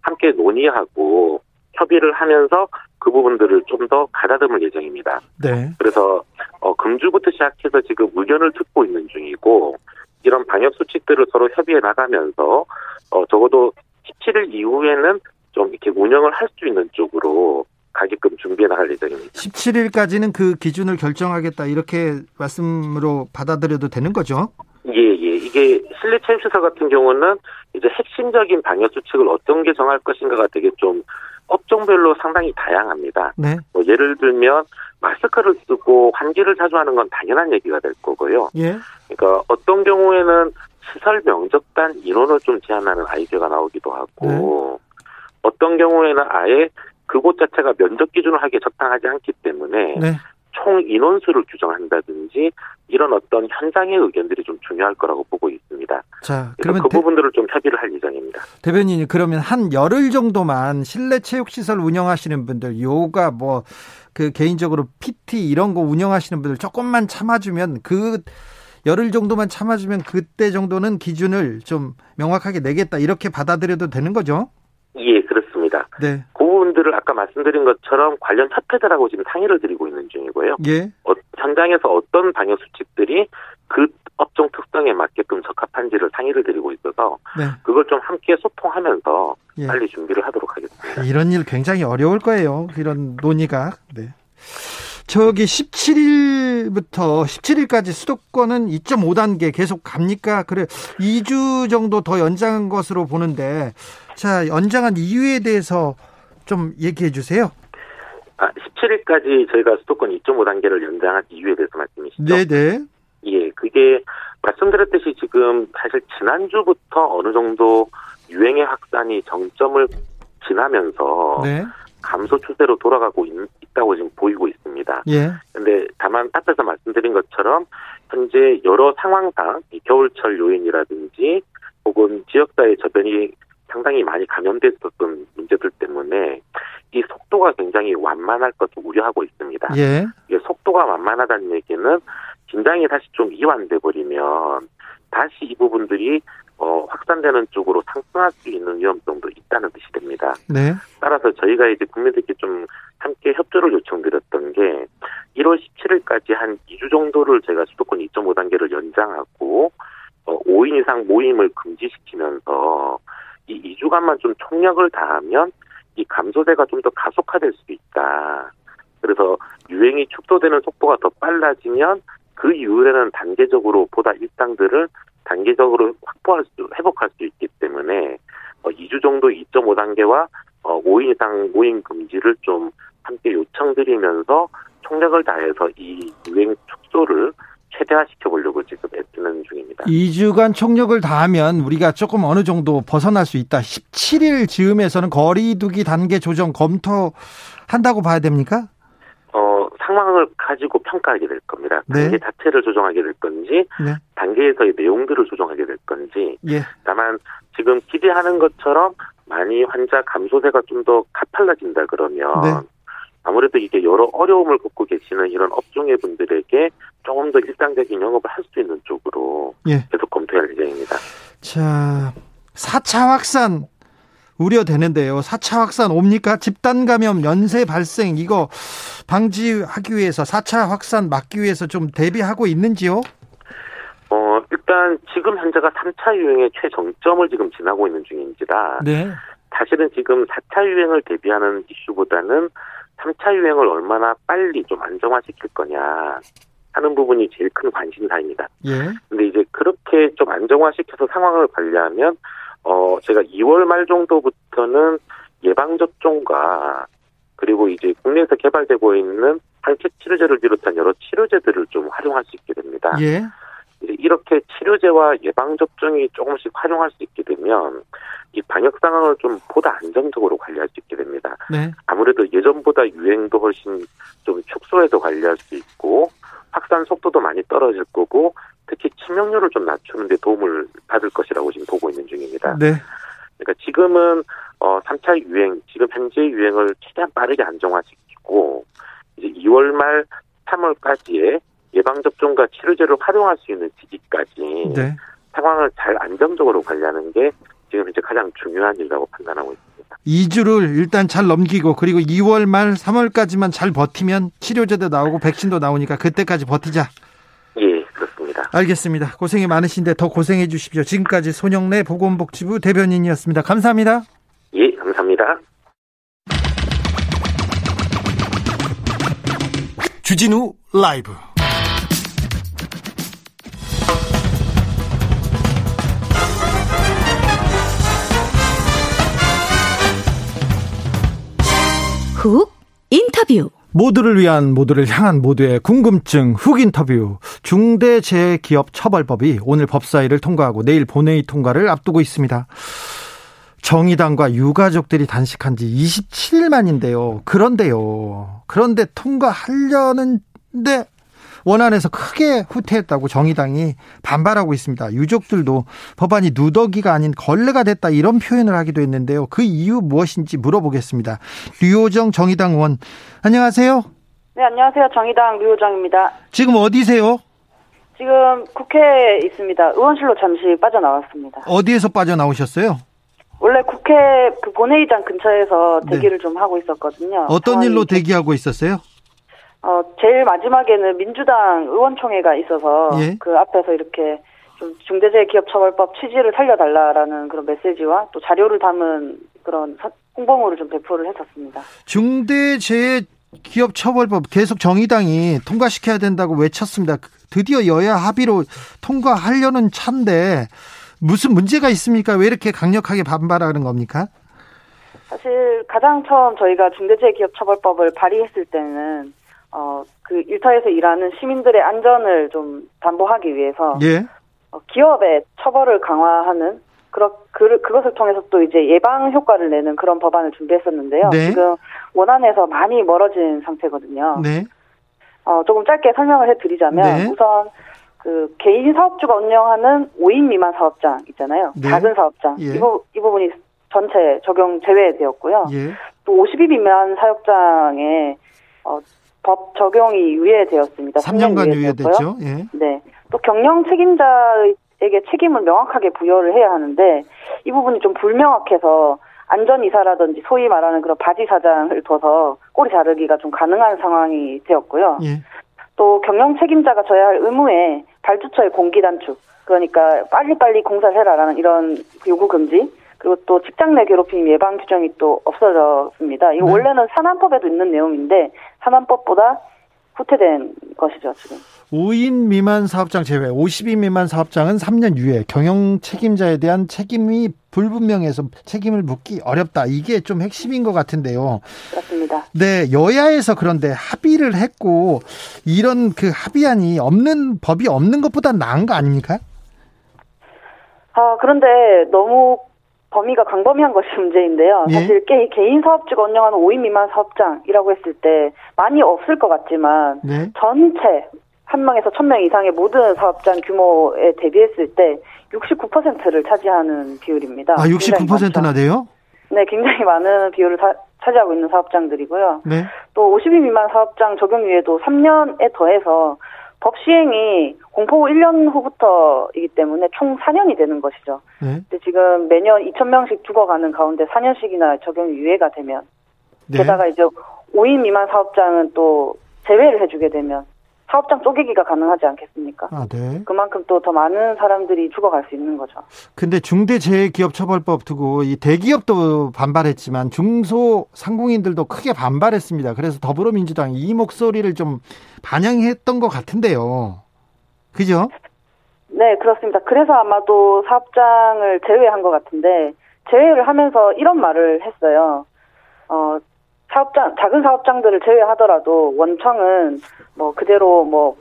함께 논의하고 협의를 하면서 그 부분들을 좀 더 가다듬을 예정입니다. 네. 그래서 어, 금주부터 시작해서 지금 의견을 듣고 있는 중이고 이런 방역 수칙들을 서로 협의해 나가면서 어, 적어도 17일 이후에는 좀 이렇게 운영을 할 수 있는 쪽으로 가게끔 준비해 나갈 예정입니다. 17일까지는 그 기준을 결정하겠다 이렇게 말씀으로 받아들여도 되는 거죠? 예, 예. 이게 실내 체육시설 같은 경우는 이제 핵심적인 방역 수칙을 어떤 게 정할 것인가가 되게 좀 업종별로 상당히 다양합니다. 네. 뭐 예를 들면 마스크를 쓰고 환기를 자주 하는 건 당연한 얘기가 될 거고요. 예. 그러니까 어떤 경우에는 시설 명적단 인원을 좀 제한하는 아이디어가 나오기도 하고 네. 어떤 경우에는 아예 그곳 자체가 면적 기준을 하기에 적당하지 않기 때문에 네. 총 인원수를 규정한다든지 이런 어떤 현장의 의견들이 좀 중요할 거라고 보고 있습니다. 자, 그러면 그 대, 부분들을 좀 협의를 할 예정입니다. 대변인이 그러면 한 열흘 정도만 실내 체육 시설 운영하시는 분들, 요가 뭐 그 개인적으로 PT 이런 거 운영하시는 분들 조금만 참아주면 그 열흘 정도만 참아주면 그때 정도는 기준을 좀 명확하게 내겠다 이렇게 받아들여도 되는 거죠? 예, 그렇습니다. 네. 그 부분들을 아까 말씀드린 것처럼 관련 협회들하고 지금 상의를 드리고 있는 중이고요. 예. 어, 현장에서 어떤 방역 수칙들이 그 업종 특성에 맞게끔 적합한지를 상의를 드리고 있어서 네. 그걸 좀 함께 소통하면서 예. 빨리 준비를 하도록 하겠습니다. 이런 일 굉장히 어려울 거예요. 이런 논의가. 네. 저기 17일부터 17일까지 수도권은 2.5단계 계속 갑니까? 그래 2주 정도 더 연장한 것으로 보는데 자 연장한 이유에 대해서 좀 얘기해 주세요. 아, 17일까지 저희가 수도권 2.5 단계를 연장한 이유에 대해서 말씀이시죠? 네네. 예, 그게 말씀드렸듯이 지금 사실 지난주부터 어느 정도 유행의 확산이 정점을 지나면서 네. 감소 추세로 돌아가고 있, 다고 지금 보이고 있습니다. 예. 근데 다만 앞에서 말씀드린 것처럼 현재 여러 상황상 겨울철 요인이라든지 혹은 지역사회 저변이 상당히 많이 감염됐었던 속도가 굉장히 완만할 것을 우려하고 있습니다. 예. 이게 속도가 완만하다는 얘기는 긴장이 다시 좀 이완돼 버리면 다시 이 부분들이 어, 확산되는 쪽으로 상승할 수 있는 위험성도 있다는 뜻이 됩니다. 네. 따라서 저희가 이제 국민들께 좀 함께 협조를 요청드렸던 게 1월 17일까지 한 2주 정도를 제가 수도권 2.5단계를 연장하고 어, 5인 이상 모임을 금지시키면서 이 2주간만 좀 총력을 다하면 이 감소세가 좀 더 가속화될 수 있다. 그래서 유행이 축소되는 속도가 더 빨라지면 그 이후에는 단계적으로 보다 일당들을 단계적으로 확보할 수, 회복할 수 있기 때문에 어, 2주 정도 2.5단계와 어, 5인 이상 모임 금지를 좀 함께 요청드리면서 총력을 다해서 이 유행 축소를 최대화시켜 보려고 지금 애쓰는 중입니다. 2주간 총력을 다하면 우리가 조금 어느 정도 벗어날 수 있다. 17일 즈음에서는 거리두기 단계 조정 검토한다고 봐야 됩니까? 어, 상황을 가지고 평가하게 될 겁니다. 네. 단계 자체를 조정하게 될 건지, 네. 단계에서의 내용들을 조정하게 될 건지. 예. 다만 지금 기대하는 것처럼 많이 환자 감소세가 좀 더 가팔라진다 그러면 네. 아무래도 이게 여러 어려움을 겪고 계시는 이런 업종의 분들에게 조금 더 일상적인 영업을 할 수 있는 쪽으로 예. 계속 검토할 예정입니다. 자, 4차 확산 우려되는데요. 4차 확산 옵니까? 집단 감염 연쇄 발생 이거 방지하기 위해서 4차 확산 막기 위해서 좀 대비하고 있는지요? 어, 일단 지금 현재가 3차 유행의 최정점을 지금 지나고 있는 중입니다. 네. 사실은 지금 4차 유행을 대비하는 이슈보다는 3차 유행을 얼마나 빨리 좀 안정화시킬 거냐 하는 부분이 제일 큰 관심사입니다. 예. 근데 이제 그렇게 좀 안정화시켜서 상황을 관리하면 어 제가 2월 말 정도부터는 예방 접종과 그리고 이제 국내에서 개발되고 있는 항체 치료제를 비롯한 여러 치료제들을 좀 활용할 수 있게 됩니다. 예. 이렇게 치료제와 예방 접종이 조금씩 활용할 수 있게 되면 이 방역 상황을 좀 보다 안정적으로 관리할 수 있게 됩니다. 네. 아무래도 예전보다 유행도 훨씬 좀 축소해서 관리할 수 있고 확산 속도도 많이 떨어질 거고 특히 치명률을 좀 낮추는 데 도움을 받을 것이라고 지금 보고 있는 중입니다. 네. 그러니까 지금은 어 3차 유행, 지금 현재 유행을 최대한 빠르게 안정화시키고 이제 2월 말 3월까지의 예방 접종과 치료제를 활용할 수 있는 시기까지 네. 상황을 잘 안정적으로 관리하는 게 지금 현재 가장 중요한 일이라고 판단하고 있습니다. 2주를 일단 잘 넘기고 그리고 2월 말 3월까지만 잘 버티면 치료제도 나오고 백신도 나오니까 그때까지 버티자. 예, 그렇습니다. 알겠습니다. 고생이 많으신데 더 고생해 주십시오. 지금까지 손영래 보건복지부 대변인이었습니다. 감사합니다. 예, 감사합니다. 주진우 라이브. 훅 인터뷰. 모두를 위한 모두를 향한 모두의 궁금증 훅 인터뷰 중대재해기업처벌법이 오늘 법사위를 통과하고 내일 본회의 통과를 앞두고 있습니다. 정의당과 유가족들이 단식한 지 27일 만인데요. 그런데요. 그런데 통과하려는데 원안에서 크게 후퇴했다고 정의당이 반발하고 있습니다. 유족들도 법안이 누더기가 아닌 걸레가 됐다 이런 표현을 하기도 했는데요. 그 이유 무엇인지 물어보겠습니다. 류호정 정의당 의원 안녕하세요. 네, 안녕하세요. 정의당 류호정입니다. 지금 어디세요? 지금 국회에 있습니다. 의원실로 잠시 빠져나왔습니다. 어디에서 빠져나오셨어요? 원래 국회 그 본회의장 근처에서 네. 대기를 좀 하고 있었거든요. 어떤 일로 좀- 대기하고 있었어요? 어, 제일 마지막에는 민주당 의원총회가 있어서 예. 그 앞에서 이렇게 좀 중대재해기업처벌법 취지를 살려달라라는 그런 메시지와 또 자료를 담은 그런 서- 홍보물을 좀 배포를 했었습니다. 중대재해 기업처벌법 계속 정의당이 통과시켜야 된다고 외쳤습니다. 드디어 여야 합의로 통과하려는 차인데 무슨 문제가 있습니까? 왜 이렇게 강력하게 반발하는 겁니까? 사실 가장 처음 저희가 중대재해기업처벌법을 발의했을 때는 어, 그 일터에서 일하는 시민들의 안전을 좀 담보하기 위해서 예. 어, 기업의 처벌을 강화하는 그러, 그, 그것을 통해서 또 이제 예방 효과를 내는 그런 법안을 준비했었는데요. 네. 지금 원안에서 많이 멀어진 상태거든요. 네. 어, 조금 짧게 설명을 해드리자면 네. 우선 그 개인 사업주가 운영하는 5인 미만 사업장 있잖아요. 네. 작은 사업장. 예. 이, 부, 이 부분이 전체 적용 제외되었고요. 예. 또 50인 미만 사업장에 어, 법 적용이 유예되었습니다. 3년간 유예되었고요. 유예됐죠. 예. 네. 또 경영 책임자에게 책임을 명확하게 부여를 해야 하는데 이 부분이 좀 불명확해서 안전이사라든지 소위 말하는 그런 바지 사장을 둬서 꼬리 자르기가 좀 가능한 상황이 되었고요. 예. 또 경영 책임자가 져야 할 의무에 발주처의 공기 단축 그러니까 빨리빨리 공사를 해라라는 이런 그 요구 금지 그리고 또 직장 내 괴롭힘 예방 규정이 또 없어졌습니다. 이거 네. 원래는 산안법에도 있는 내용인데 산안법보다 후퇴된 것이죠 지금. 5인 미만 사업장 제외, 50인 미만 사업장은 3년 유예, 경영 책임자에 대한 책임이 불분명해서 책임을 묻기 어렵다. 이게 좀 핵심인 것 같은데요. 그렇습니다. 네, 여야에서 그런데 합의를 했고 이런 그 합의안이 없는 법이 없는 것보다 나은 거 아닙니까? 아 그런데 너무 범위가 광범위한 것이 문제인데요. 예. 사실 개, 개인 사업주가 운영하는 5인 미만 사업장이라고 했을 때 많이 없을 것 같지만 네. 전체 한 명에서 천 명 이상의 모든 사업장 규모에 대비했을 때 69%를 차지하는 비율입니다. 아, 굉장히 69%나 많죠. 돼요? 네, 굉장히 많은 비율을 사- 차지하고 있는 사업장들이고요. 네. 또 50인 미만 사업장 적용 유예도 3년에 더해서 법 시행이 공포 1년 후부터이기 때문에 총 4년이 되는 것이죠. 네. 근데 지금 매년 2,000명씩 죽어가는 가운데 4년씩이나 적용 유예가 되면 네. 게다가 이제 5인 미만 사업장은 또 제외를 해주게 되면 사업장 쪼개기가 가능하지 않겠습니까? 아, 네. 그만큼 또 더 많은 사람들이 죽어갈 수 있는 거죠. 근데 중대재해기업처벌법 두고 이 대기업도 반발했지만 중소 상공인들도 크게 반발했습니다. 그래서 더불어민주당이 이 목소리를 좀 반영했던 것 같은데요. 그죠? 네, 그렇습니다. 그래서 아마도 사업장을 제외한 것 같은데 제외를 하면서 이런 말을 했어요. 어, 사업장 작은 사업장들을 제외하더라도 원청은 뭐 그대로 뭐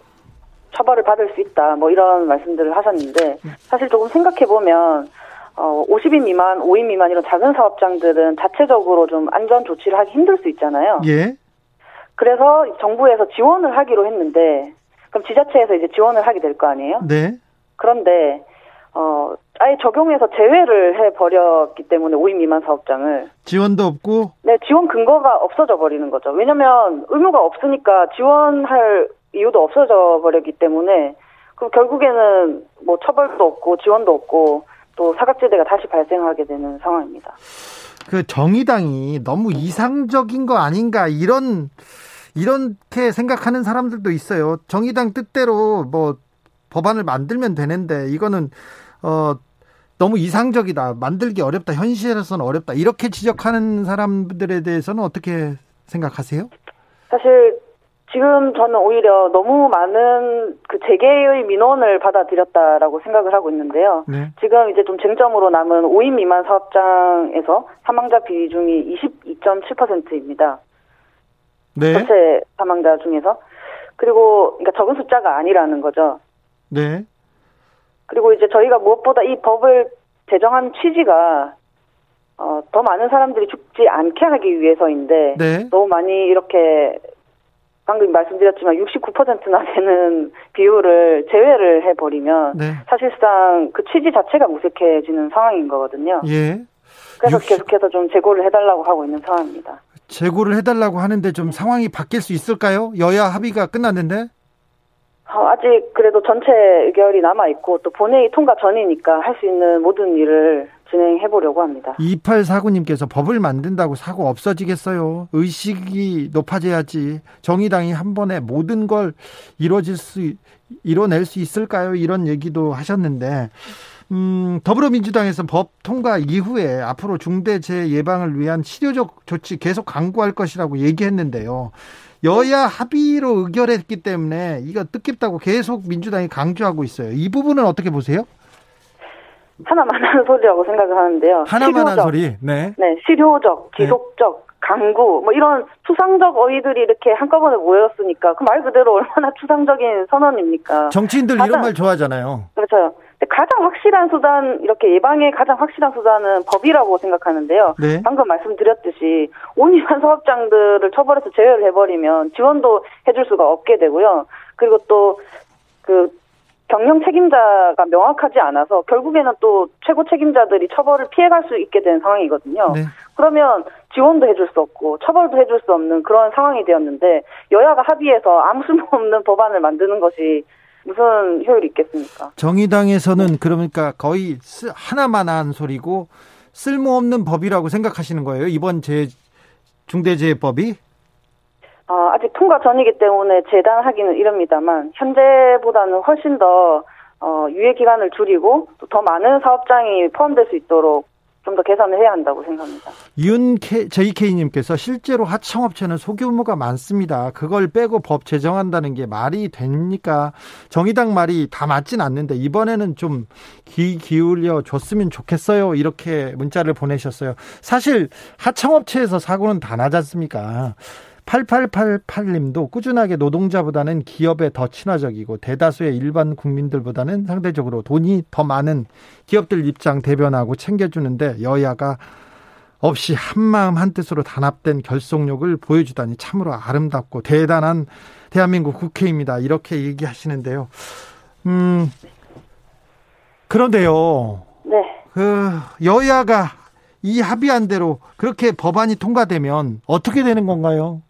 처벌을 받을 수 있다. 뭐 이런 말씀들을 하셨는데 사실 조금 생각해 보면 어 50인 미만, 5인 미만 이런 작은 사업장들은 자체적으로 좀 안전 조치를 하기 힘들 수 있잖아요. 예. 그래서 정부에서 지원을 하기로 했는데 그럼 지자체에서 이제 지원을 하게 될 거 아니에요? 네. 그런데 어 아예 적용해서 제외를 해 버렸기 때문에 5인 미만 사업장을 지원도 없고 네 지원 근거가 없어져 버리는 거죠. 왜냐하면 의무가 없으니까 지원할 이유도 없어져 버렸기 때문에 그럼 결국에는 뭐 처벌도 없고 지원도 없고 또 사각지대가 다시 발생하게 되는 상황입니다. 그 정의당이 너무 이상적인 거 아닌가 이런 이렇게 생각하는 사람들도 있어요. 정의당 뜻대로 뭐 법안을 만들면 되는데 이거는 어 너무 이상적이다. 만들기 어렵다. 현실에서는 어렵다. 이렇게 지적하는 사람들에 대해서는 어떻게 생각하세요? 사실 지금 저는 오히려 너무 많은 그 재개의 민원을 받아들였다라고 생각을 하고 있는데요. 네. 지금 이제 좀 쟁점으로 남은 5인 미만 사업장에서 사망자 비중이 22.7%입니다. 네. 전체 사망자 중에서. 그리고 그러니까 적은 숫자가 아니라는 거죠. 네. 그리고 이제 저희가 무엇보다 이 법을 제정한 취지가 어, 더 많은 사람들이 죽지 않게 하기 위해서인데 네. 너무 많이 이렇게 방금 말씀드렸지만 69%나 되는 비율을 제외를 해버리면 네. 사실상 그 취지 자체가 무색해지는 상황인 거거든요. 예. 그래서 60 계속해서 좀 재고를 해달라고 하고 있는 상황입니다. 재고를 해달라고 하는데 좀 상황이 바뀔 수 있을까요? 여야 합의가 끝났는데. 어, 아직 그래도 전체 의결이 남아 있고 또 본회의 통과 전이니까 할 수 있는 모든 일을 진행해 보려고 합니다. 2849님께서 법을 만든다고 사고 없어지겠어요. 의식이 높아져야지. 정의당이 한 번에 모든 걸 이루어질 수, 이뤄낼 수 있을까요? 이런 얘기도 하셨는데, 음, 더불어민주당에서 법 통과 이후에 앞으로 중대재해 예방을 위한 치료적 조치 계속 강구할 것이라고 얘기했는데요. 여야 합의로 의결했기 때문에 이거 뜻깊다고 계속 민주당이 강조하고 있어요. 이 부분은 어떻게 보세요? 하나만 하는 소리라고 생각을 하는데요. 하나만 한 실효적, 소리. 네. 네, 실효적, 지속적, 강구, 뭐 이런 추상적 어휘들이 이렇게 한꺼번에 모였으니까 그 말 그대로 얼마나 추상적인 선언입니까? 정치인들 이런 말 좋아하잖아요. 그렇죠. 근데 가장 확실한 수단, 이렇게 예방의 가장 확실한 수단은 법이라고 생각하는데요. 네. 방금 말씀드렸듯이 온유한 사업장들을 처벌해서 제외를 해버리면 지원도 해줄 수가 없게 되고요. 그리고 또 그 경영 책임자가 명확하지 않아서 결국에는 또 최고 책임자들이 처벌을 피해갈 수 있게 된 상황이거든요. 네. 그러면 지원도 해줄 수 없고 처벌도 해줄 수 없는 그런 상황이 되었는데 여야가 합의해서 아무 쓸모없는 법안을 만드는 것이 무슨 효율이 있겠습니까? 정의당에서는 그러니까 거의 쓰- 하나만 한 소리고 쓸모없는 법이라고 생각하시는 거예요. 이번 제 중대재해법이 어, 아직 통과 전이기 때문에 재단하기는 이릅니다만 현재보다는 훨씬 더 어, 유예 기간을 줄이고 또 더 많은 사업장이 포함될 수 있도록 좀 더 개선을 해야 한다고 생각합니다. 윤 JK님께서 실제로 하청업체는 소규모가 많습니다. 그걸 빼고 법 제정한다는 게 말이 됩니까? 정의당 말이 다 맞진 않는데 이번에는 좀 귀 기울여 줬으면 좋겠어요. 이렇게 문자를 보내셨어요. 사실 하청업체에서 사고는 다 나지 않습니까? 8888님도 꾸준하게 노동자보다는 기업에 더 친화적이고 대다수의 일반 국민들보다는 상대적으로 돈이 더 많은 기업들 입장 대변하고 챙겨주는데 여야가 없이 한마음 한뜻으로 단합된 결속력을 보여주다니 참으로 아름답고 대단한 대한민국 국회입니다. 이렇게 얘기하시는데요. 음, 그런데요. 네. 그 여야가 이 합의한 대로 그렇게 법안이 통과되면 어떻게 되는 건가요?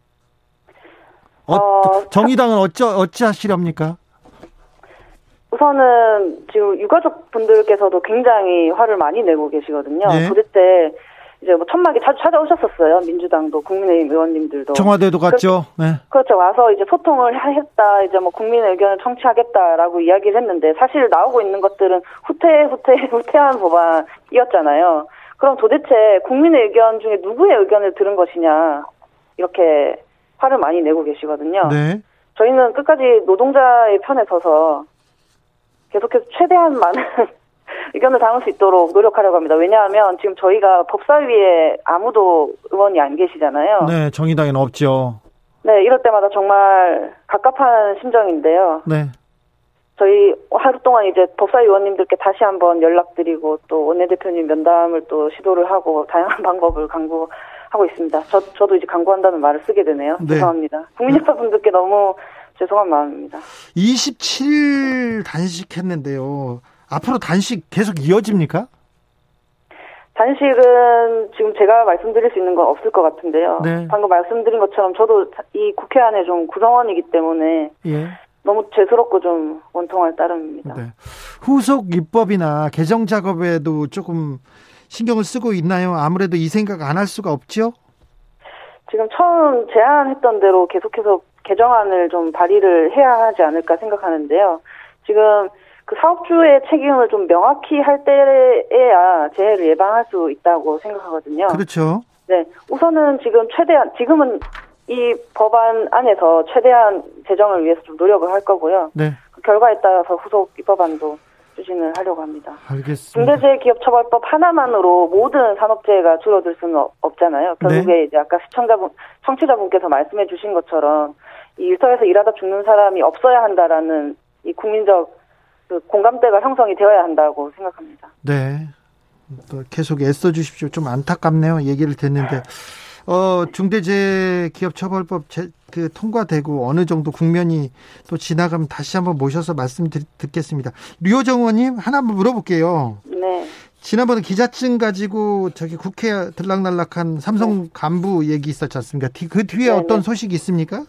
어, 어, 정의당은 어찌 어찌 하시렵니까? 우선은 지금 유가족 분들께서도 굉장히 화를 많이 내고 계시거든요. 네. 도대체 이제 뭐 천막이 자주 찾아오셨었어요. 민주당도 국민의힘 의원님들도. 청와대도 갔죠. 네. 그렇죠. 와서 이제 소통을 했다. 이제 뭐 국민의 의견을 청취하겠다라고 이야기를 했는데 사실 나오고 있는 것들은 후퇴, 후퇴, 후퇴한 법안이었잖아요. 그럼 도대체 국민의 의견 중에 누구의 의견을 들은 것이냐. 이렇게 화를 많이 내고 계시거든요. 네. 저희는 끝까지 노동자의 편에 서서 계속해서 최대한 많은 의견을 담을 수 있도록 노력하려고 합니다. 왜냐하면 지금 저희가 법사위에 아무도 의원이 안 계시잖아요. 네, 정의당에는 없죠. 네, 이럴 때마다 정말 갑갑한 심정인데요. 네. 저희 하루 동안 이제 법사위 의원님들께 다시 한번 연락드리고 또 원내대표님 면담을 또 시도를 하고 다양한 방법을 강구 하고 있습니다. 저, 저도 이제 강구한다는 말을 쓰게 되네요. 네. 죄송합니다. 국민 여러분들께 너무 죄송한 마음입니다. 27일 단식했는데요. 앞으로 단식 계속 이어집니까? 단식은 지금 제가 말씀드릴 수 있는 건 없을 것 같은데요. 네. 방금 말씀드린 것처럼 저도 이 국회 안에 좀 구성원이기 때문에 예. 너무 죄스럽고 좀 원통할 따름입니다. 네. 후속 입법이나 개정 작업에도 조금 신경을 쓰고 있나요? 아무래도 이 생각 안 할 수가 없죠? 지금 처음 제안했던 대로 계속해서 개정안을 좀 발의를 해야 하지 않을까 생각하는데요. 지금 그 사업주의 책임을 좀 명확히 할 때에야 재해를 예방할 수 있다고 생각하거든요. 그렇죠. 네, 우선은 지금 최대한 지금은 이 법안 안에서 최대한 재정을 위해서 좀 노력을 할 거고요. 네. 그 결과에 따라서 후속 입법안도 추진을 하려고 합니다. 알겠습니다. 중대재해기업처벌법 하나만으로 모든 산업재해가 줄어들 수는 없- 없잖아요. 결국에 네. 이제 아까 시청자분, 청취자분께서 말씀해 주신 것처럼 이 일터에서 일하다 죽는 사람이 없어야 한다라는 이 국민적 그 공감대가 형성이 되어야 한다고 생각합니다. 네. 또 계속 애써 주십시오. 좀 안타깝네요. 얘기를 듣는데. 어, 중대재해기업처벌법 제, 그 통과되고 어느 정도 국면이 또 지나가면 다시 한번 모셔서 말씀 드, 듣겠습니다. 류호정 의원님 하나 한번 물어볼게요. 네. 지난번에 기자증 가지고 저기 국회 들락날락한 삼성 간부 얘기 있었지 않습니까? 뒤- 그 뒤에 네, 어떤 네. 소식이 있습니까?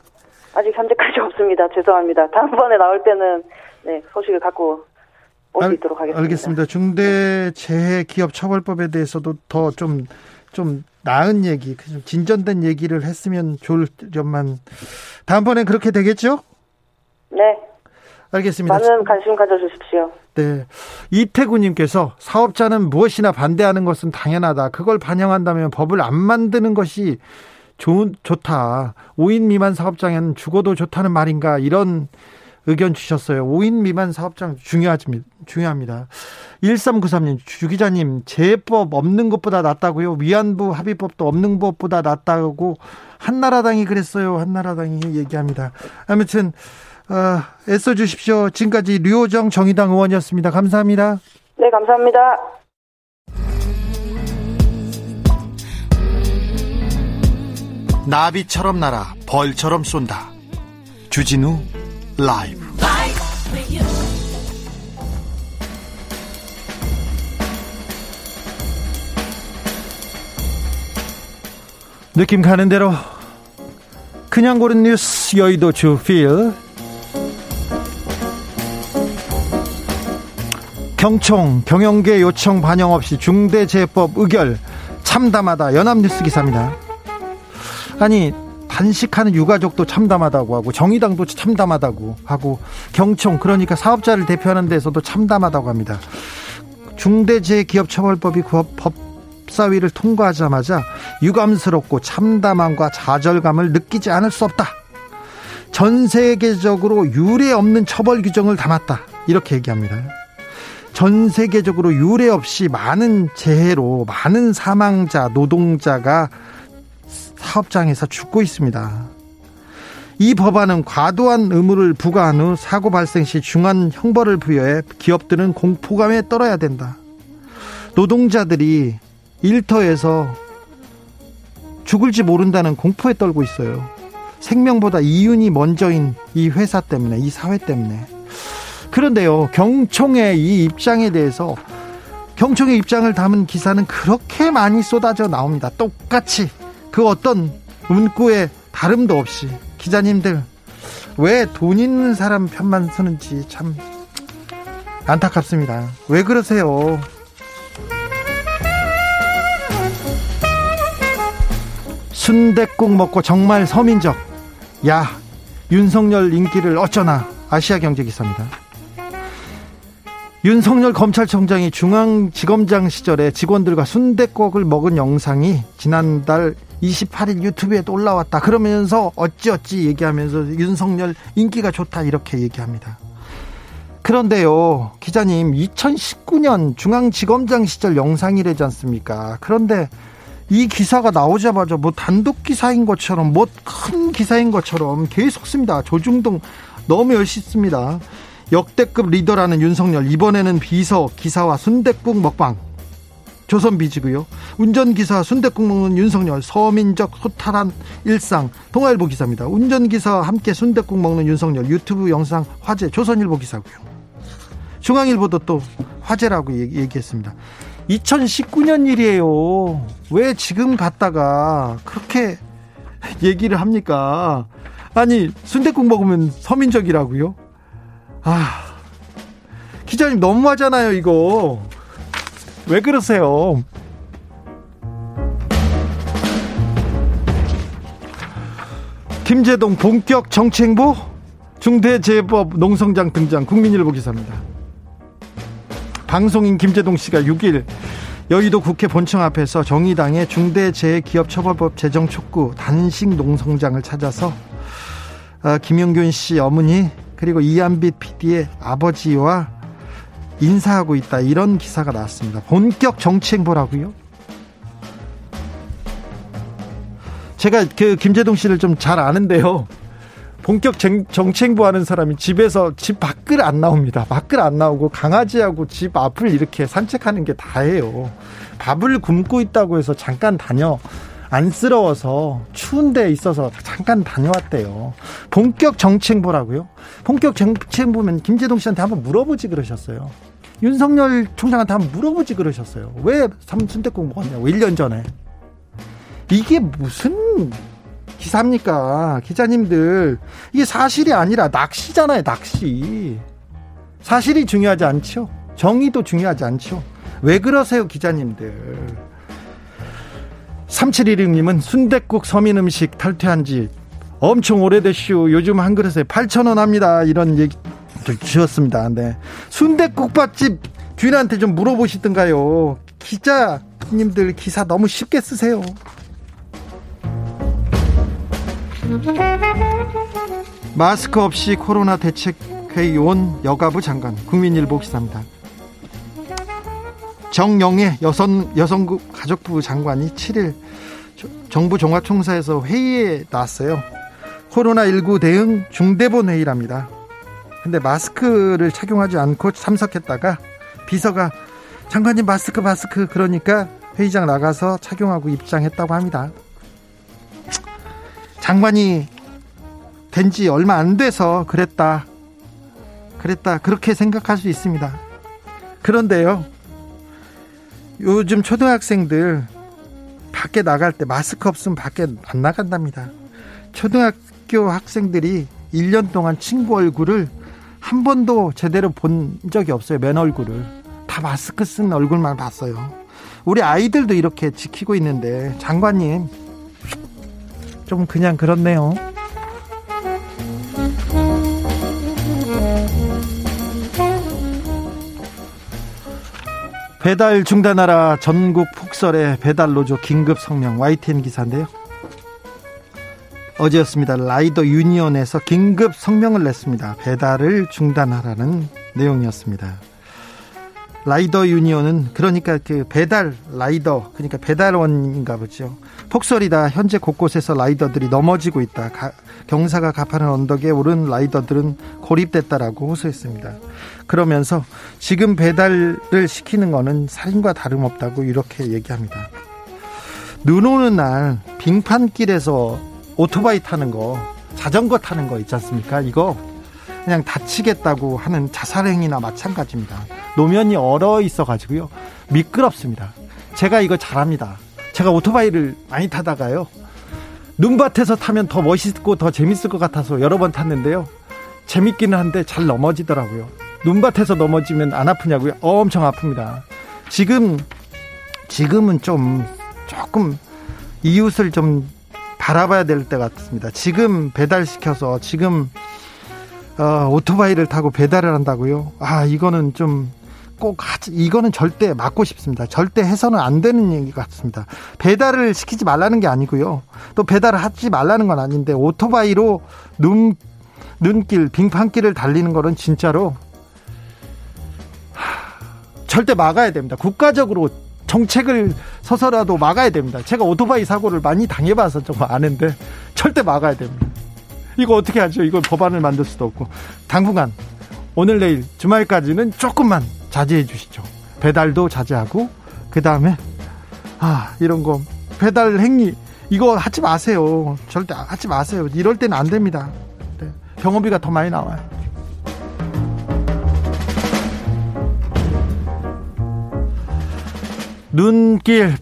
아직 현재까지 없습니다. 죄송합니다. 다음번에 나올 때는 네, 소식을 갖고 올수 알- 있도록 하겠습니다. 알겠습니다. 중대재해기업처벌법에 대해서도 더좀 좀 나은 얘기, 좀 진전된 얘기를 했으면 좋을 점만 다음번에 그렇게 되겠죠? 네. 알겠습니다. 많은 관심 가져주십시오. 네. 이태구님께서 사업자는 무엇이나 반대하는 것은 당연하다. 그걸 반영한다면 법을 안 만드는 것이 좋은, 좋다. 5인 미만 사업장에는 죽어도 좋다는 말인가. 이런 의견 주셨어요. 5인 미만 사업장 중요하지, 중요합니다. 1393님, 주 기자님, 재해법 없는 것보다 낫다고요? 위안부 합의법도 없는 것보다 낫다고 한나라당이 그랬어요. 한나라당이 얘기합니다. 아무튼, 어, 애써 주십시오. 지금까지 류호정 정의당 의원이었습니다. 감사합니다. 네, 감사합니다. 나비처럼 날아 벌처럼 쏜다. 주진우 라이브. 느낌 가는 대로 그냥 고른 뉴스 여의도 주필 경총 경영계 요청 반영 없이 중대재해법 의결 참담하다 연합뉴스 기사입니다. 아니 단식하는 유가족도 참담하다고 하고 정의당도 참담하다고 하고 경총 그러니까 사업자를 대표하는 데서도 참담하다고 합니다. 중대재해기업처벌법이 법사위를 통과하자마자 유감스럽고 참담함과 좌절감을 느끼지 않을 수 없다. 전 세계적으로 유례 없는 처벌 규정을 담았다. 이렇게 얘기합니다. 전 세계적으로 유례 없이 많은 재해로 많은 사망자, 노동자가 사업장에서 죽고 있습니다. 이 법안은 과도한 의무를 부과한 후 사고 발생 시 중한 형벌을 부여해 기업들은 공포감에 떨어야 된다. 노동자들이 일터에서 죽을지 모른다는 공포에 떨고 있어요. 생명보다 이윤이 먼저인 이 회사 때문에, 이 사회 때문에. 그런데요, 경총의 이 입장에 대해서 경총의 입장을 담은 기사는 그렇게 많이 쏟아져 나옵니다. 똑같이 그 어떤 문구에 다름도 없이 기자님들 왜 돈 있는 사람 편만 서는지 참 안타깝습니다. 왜 그러세요? 순댓국 먹고 정말 서민적. 야, 윤석열 인기를 어쩌나 아시아 경제 기사입니다. 윤석열 검찰총장이 중앙지검장 시절에 직원들과 순댓국을 먹은 영상이 지난달 28일 유튜브에도 올라왔다. 그러면서 어찌어찌 얘기하면서 윤석열 인기가 좋다 이렇게 얘기합니다. 그런데요, 기자님, 2019년 중앙지검장 시절 영상이래지 않습니까? 그런데 이 기사가 나오자마자 뭐 단독 기사인 것처럼 뭐 큰 기사인 것처럼 계속 씁니다. 조중동 너무 열심습니다. 역대급 리더라는 윤석열 이번에는 비서 기사와 순댓국 먹방 조선비지고요. 운전기사 순대국 먹는 윤석열 서민적 소탈한 일상 동아일보 기사입니다. 운전기사와 함께 순대국 먹는 윤석열 유튜브 영상 화제 조선일보 기사고요. 중앙일보도 또 화제라고 얘기했습니다. 2019년 일이에요. 왜 지금 갔다가 그렇게 얘기를 합니까? 아니 순대국 먹으면 서민적이라고요? 아 기자님 너무하잖아요 이거 왜 그러세요? 김재동 본격 정치행보 중대재해법 농성장 등장 국민일보 기사입니다. 방송인 김재동 씨가 6일 여의도 국회 본청 앞에서 정의당의 중대재해기업처벌법 제정 촉구 단식 농성장을 찾아서 어, 김영균 씨 어머니 그리고 이한빛 PD의 아버지와 인사하고 있다 이런 기사가 나왔습니다. 본격 정치 행보라고요? 제가 그 김재동 씨를 좀 잘 아는데요. 본격 정치 행보하는 사람이 집에서 집 밖을 안 나옵니다. 밖을 안 나오고 강아지하고 집 앞을 이렇게 산책하는 게 다예요. 밥을 굶고 있다고 해서 잠깐 다녀 안쓰러워서 추운 데 있어서 잠깐 다녀왔대요. 본격 정치 행보라고요? 본격 정치 행보면 김재동 씨한테 한번 물어보지 그러셨어요. 윤석열 총장한테 한번 물어보지 그러셨어요. 왜 삼순대국 먹었냐고 1년 전에. 이게 무슨 기사입니까? 기자님들. 이게 사실이 아니라 낚시잖아요, 낚시. 사실이 중요하지 않죠? 정의도 중요하지 않죠? 왜 그러세요, 기자님들? 3716님은 순대국 서민 음식 탈퇴한 지 엄청 오래됐슈. 요즘 한 그릇에 8,000원 합니다. 이런 얘기 주셨습니다. 네. 순대국밥집 주인한테 좀 물어보시든가요. 기자님들 기사 너무 쉽게 쓰세요. 마스크 없이 코로나 대책회의 온 여가부 장관 국민일보 기사입니다. 정영애 여성 여성 가족부 장관이 7일 정부 종합총사에서 회의에 나왔어요. 코로나19 대응 중대본 회의랍니다. 근데 마스크를 착용하지 않고 참석했다가 비서가 장관님 마스크 마스크 그러니까 회의장 나가서 착용하고 입장했다고 합니다. 장관이 된 지 얼마 안 돼서 그랬다. 그랬다. 그렇게 생각할 수 있습니다. 그런데요. 요즘 초등학생들 밖에 나갈 때 마스크 없으면 밖에 안 나간답니다. 초등학교 학생들이 1년 동안 친구 얼굴을 한 번도 제대로 본 적이 없어요. 맨 얼굴을. 다 마스크 쓴 얼굴만 봤어요. 우리 아이들도 이렇게 지키고 있는데 장관님 좀 그냥 그렇네요. 배달 중단하라 전국 폭설에 배달 노조 긴급 성명 YTN 기사인데요. 어제였습니다. 라이더 유니온에서 긴급 성명을 냈습니다. 배달을 중단하라는 내용이었습니다. 라이더 유니온은 그러니까 그 배달 라이더 그러니까 배달원인가 보죠. 폭설이다. 현재 곳곳에서 라이더들이 넘어지고 있다. 가, 경사가 가파른 언덕에 오른 라이더들은 고립됐다라고 호소했습니다. 그러면서 지금 배달을 시키는 거는 살인과 다름없다고 이렇게 얘기합니다. 눈 오는 날 빙판길에서 오토바이 타는 거, 자전거 타는 거 있지 않습니까? 이거 그냥 다치겠다고 하는 자살행위나 마찬가지입니다. 노면이 얼어 있어 가지고요. 미끄럽습니다. 제가 이거 잘합니다. 제가 오토바이를 많이 타다가요. 눈밭에서 타면 더 멋있고 더 재밌을 것 같아서 여러 번 탔는데요. 재밌기는 한데 잘 넘어지더라고요. 눈밭에서 넘어지면 안 아프냐고요? 엄청 아픕니다. 지금 지금은 좀 조금 이웃을 좀 바라봐야 될 때 같습니다. 지금 배달시켜서 지금 어, 오토바이를 타고 배달을 한다고요? 아 이거는 좀 꼭 하지 이거는 절대 막고 싶습니다. 절대 해서는 안 되는 얘기 같습니다. 배달을 시키지 말라는 게 아니고요. 또 배달을 하지 말라는 건 아닌데 오토바이로 눈 눈길 빙판길을 달리는 거는 진짜로 절대 막아야 됩니다. 국가적으로 정책을 서서라도 막아야 됩니다. 제가 오토바이 사고를 많이 당해봐서 좀 아는데 절대 막아야 됩니다. 이거 어떻게 하죠? 이걸 법안을 만들 수도 없고 당분간 오늘 내일 주말까지는 조금만 자제해 주시죠. 배달도 자제하고 그 다음에 아 이런 거 배달 행위 이거 하지 마세요. 절대 하지 마세요. 이럴 때는 안 됩니다. 네. 병원비가 더 많이 나와요. 눈길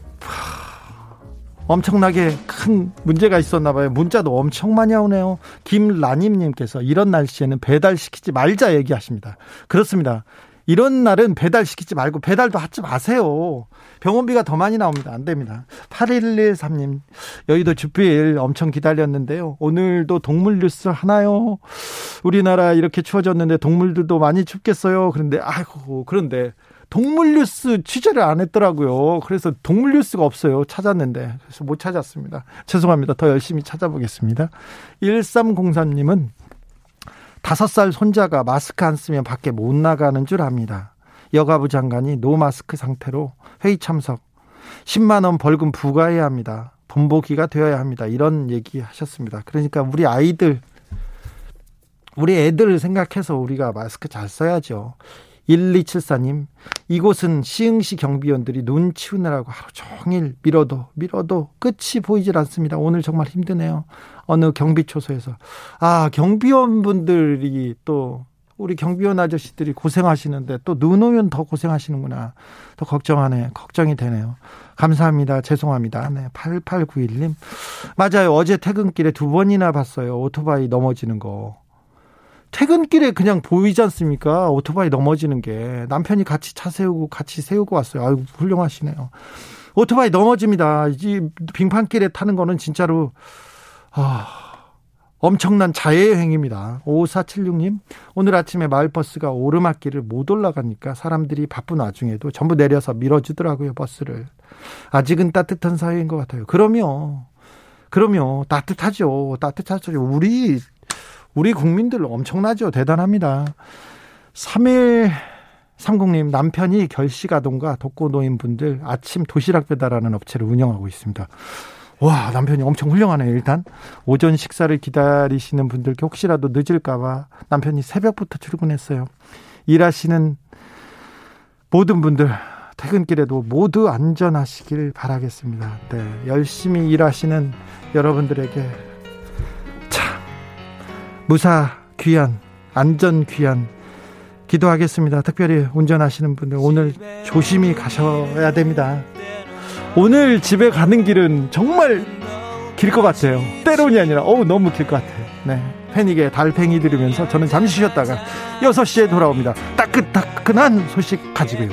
엄청나게 큰 문제가 있었나 봐요. 문자도 엄청 많이 오네요. 김라님님께서 이런 날씨에는 배달시키지 말자 얘기하십니다. 그렇습니다. 이런 날은 배달시키지 말고 배달도 하지 마세요. 병원비가 더 많이 나옵니다. 안 됩니다. 8113님, 여의도 주필 엄청 기다렸는데요. 오늘도 동물 뉴스 하나요? 우리나라 이렇게 추워졌는데 동물들도 많이 춥겠어요. 그런데, 아이고, 그런데 동물 뉴스 취재를 안 했더라고요. 그래서 동물 뉴스가 없어요. 찾았는데. 그래서 못 찾았습니다. 죄송합니다. 더 열심히 찾아보겠습니다. 1303님은 다섯 살 손자가 마스크 안 쓰면 밖에 못 나가는 줄 압니다. 여가부 장관이 no mask 상태로 회의 참석. 10만 원 벌금 부과해야 합니다. 본보기가 되어야 합니다. 이런 얘기 하셨습니다. 그러니까 우리 아이들 우리 애들 생각해서 우리가 마스크 잘 써야죠. 1274님, 이곳은 시흥시 경비원들이 눈 치우느라고 하루 종일 밀어도, 밀어도 끝이 보이질 않습니다. 오늘 정말 힘드네요. 어느 경비초소에서. 아, 경비원분들이 또, 우리 경비원 아저씨들이 고생하시는데 또 눈 오면 더 고생하시는구나. 더 걱정하네. 걱정이 되네요. 감사합니다. 죄송합니다. 네. 8891님. 맞아요. 어제 퇴근길에 두 번이나 봤어요. 오토바이 넘어지는 거. 퇴근길에 그냥 보이지 않습니까? 오토바이 넘어지는 게 남편이 같이 차 세우고 같이 세우고 왔어요. 아이고 훌륭하시네요. 오토바이 넘어집니다. 이 빙판길에 타는 거는 진짜로 아 엄청난 자해의 행위입니다. 5476님, 오늘 아침에 마을버스가 오르막길을 못 올라가니까 사람들이 바쁜 와중에도 전부 내려서 밀어주더라고요, 버스를. 아직은 따뜻한 사회인 것 같아요. 그러면, 그러면 따뜻하죠. 따뜻하죠. 우리 우리 국민들 엄청나죠. 대단합니다. 3일 30님 남편이 결식아동과 독거노인분들 아침 도시락 배달하는 업체를 운영하고 있습니다. 와 남편이 엄청 훌륭하네요. 일단 오전 식사를 기다리시는 분들께 혹시라도 늦을까봐 남편이 새벽부터 출근했어요. 일하시는 모든 분들 퇴근길에도 모두 안전하시길 바라겠습니다. 네, 열심히 일하시는 여러분들에게 무사 귀한 안전 귀한 기도하겠습니다. 특별히 운전하시는 분들 오늘 조심히 가셔야 됩니다. 오늘 집에 가는 길은 정말 길 것 같아요. 때론이 아니라 어우 너무 길 것 같아요. 네. 패닉의 달팽이 들으면서 저는 잠시 쉬었다가 6시에 돌아옵니다. 따끈따끈한 소식 가지고요.